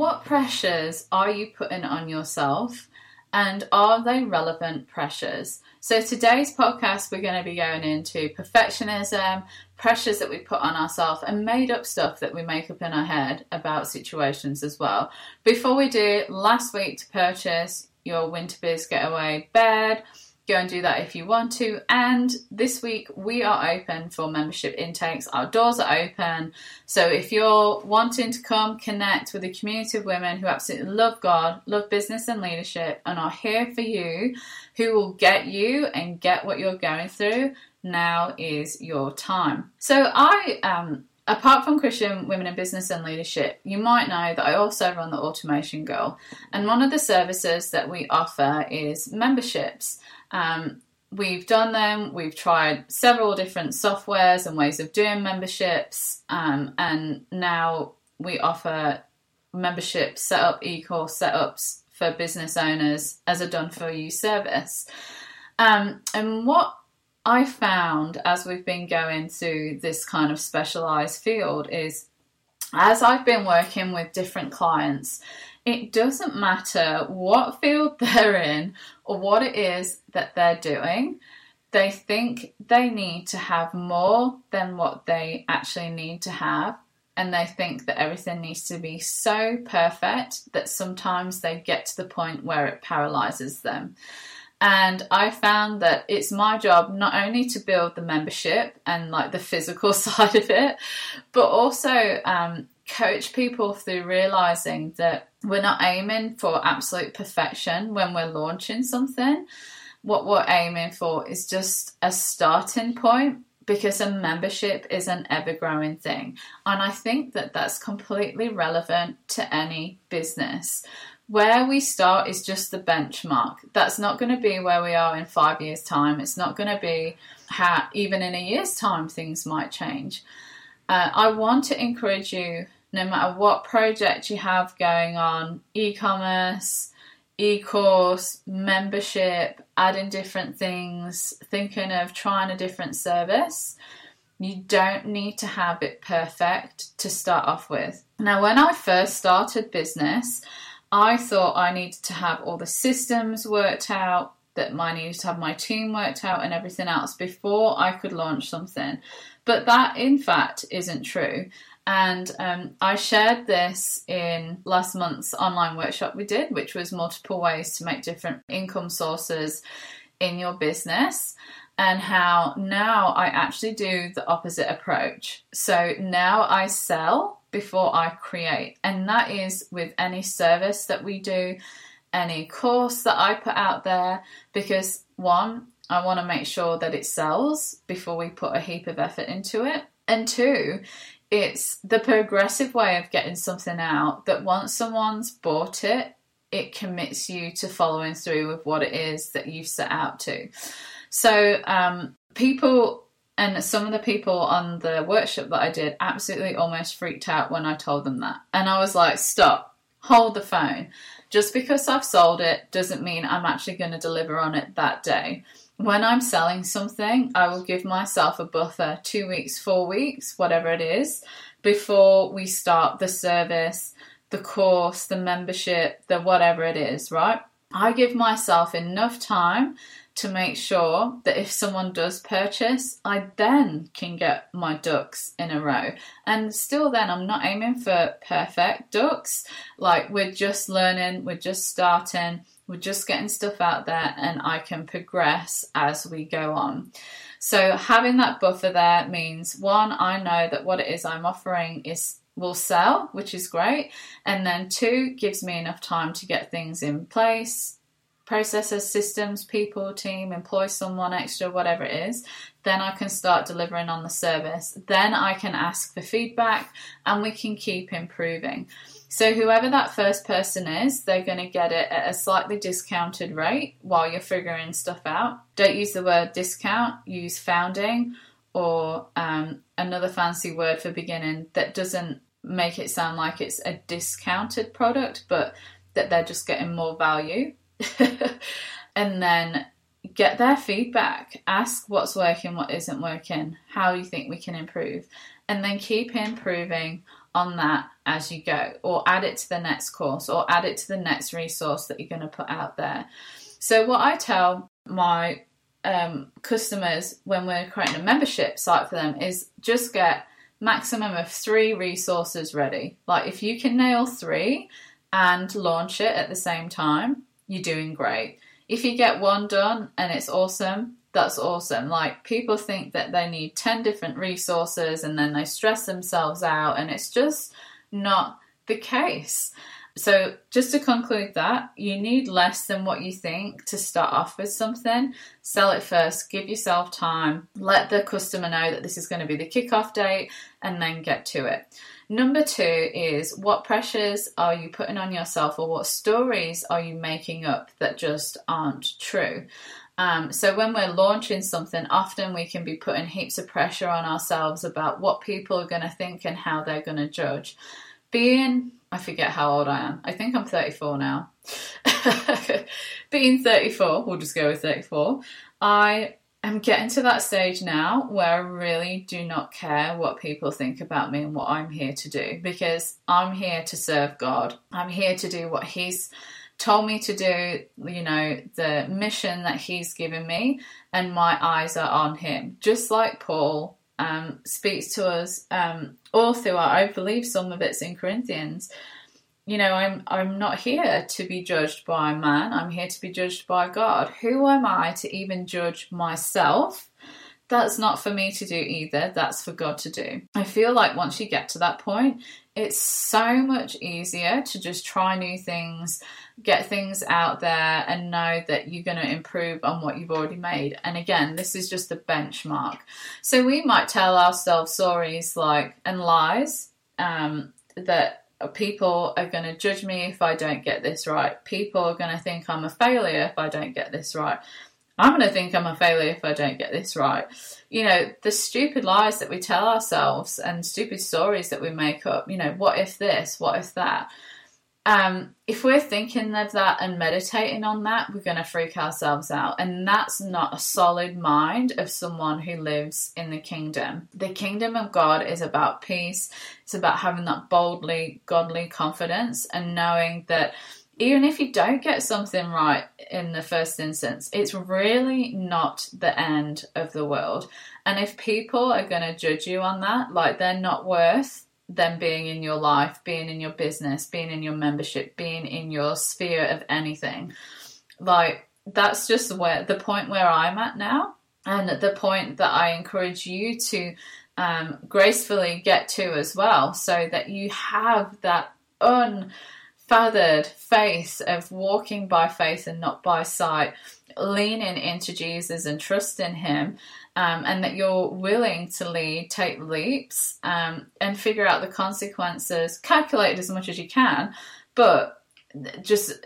what pressures are you putting on yourself and are they relevant pressures? So, today's podcast, we're going to be going into perfectionism, pressures that we put on ourselves, and made up stuff that we make up in our head about situations as well. Before we do, last week to purchase your Winter Biz Getaway bed Go and do that if you want to. And this week we are open for membership intakes. Our doors are open. So if you're wanting to come connect with a community of women who absolutely love God, love business and leadership, and are here for you, who will get you and get what you're going through, now is your time. So I um apart from Christian Women in Business and Leadership, you might know that I also run the Automation Girl. And one of the services that we offer is memberships. Um, we've done them, we've tried several different softwares and ways of doing memberships, um, and now we offer membership setup, e course setups for business owners as a done for you service. Um, and what I found as we've been going through this kind of specialized field is as I've been working with different clients, it doesn't matter what field they're in or what it is that they're doing. They think they need to have more than what they actually need to have. And they think that everything needs to be so perfect that sometimes they get to the point where it paralyzes them. And I found that it's my job not only to build the membership and like the physical side of it, but also um, coach people through realizing that we're not aiming for absolute perfection when we're launching something. What we're aiming for is just a starting point because a membership is an ever growing thing. And I think that that's completely relevant to any business. Where we start is just the benchmark. That's not going to be where we are in five years' time. It's not going to be how, even in a year's time, things might change. Uh, I want to encourage you no matter what project you have going on e commerce, e course, membership, adding different things, thinking of trying a different service. You don't need to have it perfect to start off with. Now, when I first started business, I thought I needed to have all the systems worked out, that I needed to have my team worked out and everything else before I could launch something. But that, in fact, isn't true. And um, I shared this in last month's online workshop we did, which was multiple ways to make different income sources in your business, and how now I actually do the opposite approach. So now I sell before I create, and that is with any service that we do, any course that I put out there, because one, I want to make sure that it sells before we put a heap of effort into it. And two, it's the progressive way of getting something out that once someone's bought it, it commits you to following through with what it is that you've set out to. So, um, people and some of the people on the workshop that I did absolutely almost freaked out when I told them that. And I was like, stop, hold the phone. Just because I've sold it doesn't mean I'm actually going to deliver on it that day when I'm selling something, I will give myself a buffer two weeks, four weeks, whatever it is, before we start the service, the course, the membership, the whatever it is, right? I give myself enough time to make sure that if someone does purchase, I then can get my ducks in a row. And still, then, I'm not aiming for perfect ducks. Like, we're just learning, we're just starting we're just getting stuff out there and I can progress as we go on. So having that buffer there means one, I know that what it is I'm offering is will sell, which is great. And then two, gives me enough time to get things in place, processes, systems, people, team, employ someone extra, whatever it is. Then I can start delivering on the service. Then I can ask for feedback and we can keep improving. So, whoever that first person is, they're going to get it at a slightly discounted rate while you're figuring stuff out. Don't use the word discount, use founding or um, another fancy word for beginning that doesn't make it sound like it's a discounted product, but that they're just getting more value. and then get their feedback. Ask what's working, what isn't working, how you think we can improve, and then keep improving on that as you go, or add it to the next course, or add it to the next resource that you're going to put out there. So, what I tell my um, customers when we're creating a membership site for them is just get maximum of three resources ready. Like if you can nail three and launch it at the same time, you're doing great. If you get one done and it's awesome, that's awesome. Like people think that they need 10 different resources and then they stress themselves out, and it's just not the case. So, just to conclude that, you need less than what you think to start off with something. Sell it first, give yourself time, let the customer know that this is going to be the kickoff date, and then get to it. Number two is what pressures are you putting on yourself, or what stories are you making up that just aren't true? Um, so when we're launching something, often we can be putting heaps of pressure on ourselves about what people are going to think and how they're going to judge. Being I forget how old I am. I think I'm 34 now. Being 34, we'll just go with 34. I am getting to that stage now where I really do not care what people think about me and what I'm here to do because I'm here to serve God. I'm here to do what He's told me to do, you know, the mission that He's given me, and my eyes are on Him. Just like Paul um, speaks to us um, all throughout. I believe some of it's in Corinthians. You know, I'm I'm not here to be judged by man. I'm here to be judged by God. Who am I to even judge myself? That's not for me to do either. That's for God to do. I feel like once you get to that point, it's so much easier to just try new things, get things out there, and know that you're going to improve on what you've already made. And again, this is just a benchmark. So we might tell ourselves stories like and lies um, that people are going to judge me if I don't get this right. People are going to think I'm a failure if I don't get this right. I'm going to think I'm a failure if I don't get this right. You know, the stupid lies that we tell ourselves and stupid stories that we make up, you know, what if this, what if that? Um, if we're thinking of that and meditating on that, we're going to freak ourselves out. And that's not a solid mind of someone who lives in the kingdom. The kingdom of God is about peace, it's about having that boldly, godly confidence and knowing that even if you don't get something right in the first instance, it's really not the end of the world. And if people are going to judge you on that, like they're not worth them being in your life, being in your business, being in your membership, being in your sphere of anything, like that's just where the point where I'm at now, and the point that I encourage you to um, gracefully get to as well, so that you have that un feathered faith of walking by faith and not by sight, leaning into Jesus and trusting Him, um, and that you're willing to lead, take leaps, um, and figure out the consequences, calculate as much as you can, but just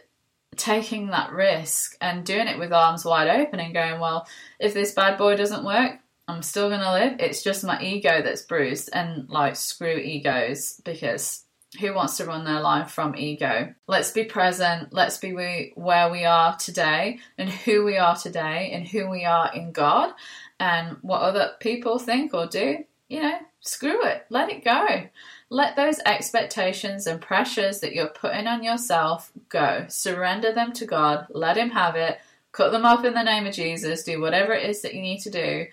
taking that risk and doing it with arms wide open and going, well, if this bad boy doesn't work, I'm still gonna live. It's just my ego that's bruised, and like screw egos because who wants to run their life from ego. Let's be present. Let's be where we are today and who we are today and who we are in God and what other people think or do. You know, screw it. Let it go. Let those expectations and pressures that you're putting on yourself go. Surrender them to God. Let Him have it. Cut them off in the name of Jesus. Do whatever it is that you need to do.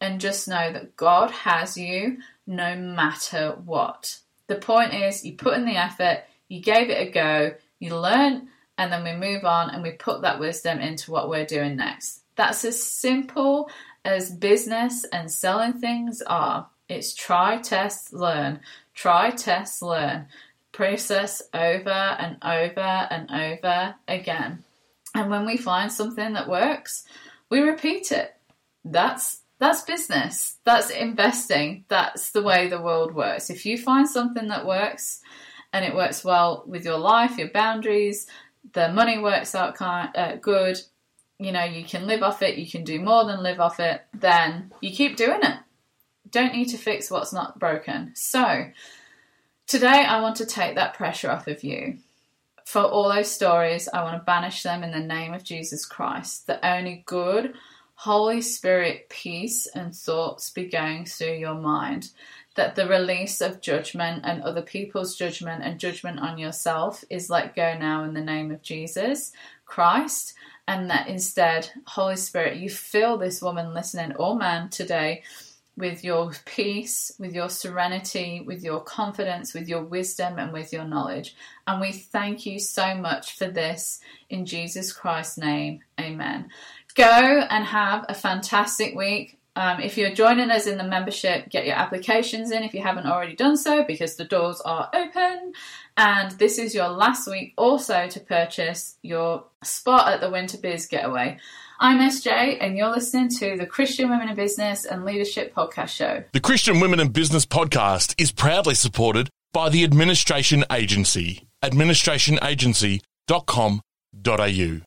And just know that God has you no matter what. The point is, you put in the effort, you gave it a go, you learn, and then we move on and we put that wisdom into what we're doing next. That's as simple as business and selling things are. It's try, test, learn. Try, test, learn. Process over and over and over again. And when we find something that works, we repeat it. That's that's business. That's investing. That's the way the world works. If you find something that works and it works well with your life, your boundaries, the money works out kind, uh, good, you know, you can live off it, you can do more than live off it, then you keep doing it. Don't need to fix what's not broken. So, today I want to take that pressure off of you. For all those stories, I want to banish them in the name of Jesus Christ, the only good, Holy Spirit peace and thoughts be going through your mind. that the release of judgment and other people's judgment and judgment on yourself is let go now in the name of Jesus Christ. And that instead, Holy Spirit, you fill this woman listening or man today with your peace, with your serenity, with your confidence, with your wisdom, and with your knowledge. And we thank you so much for this in Jesus Christ's name. Amen. Go and have a fantastic week. Um, if you're joining us in the membership, get your applications in if you haven't already done so because the doors are open. And this is your last week also to purchase your spot at the Winter Biz Getaway. I'm SJ, and you're listening to the Christian Women in Business and Leadership Podcast Show. The Christian Women in Business Podcast is proudly supported by the Administration Agency, administrationagency.com.au.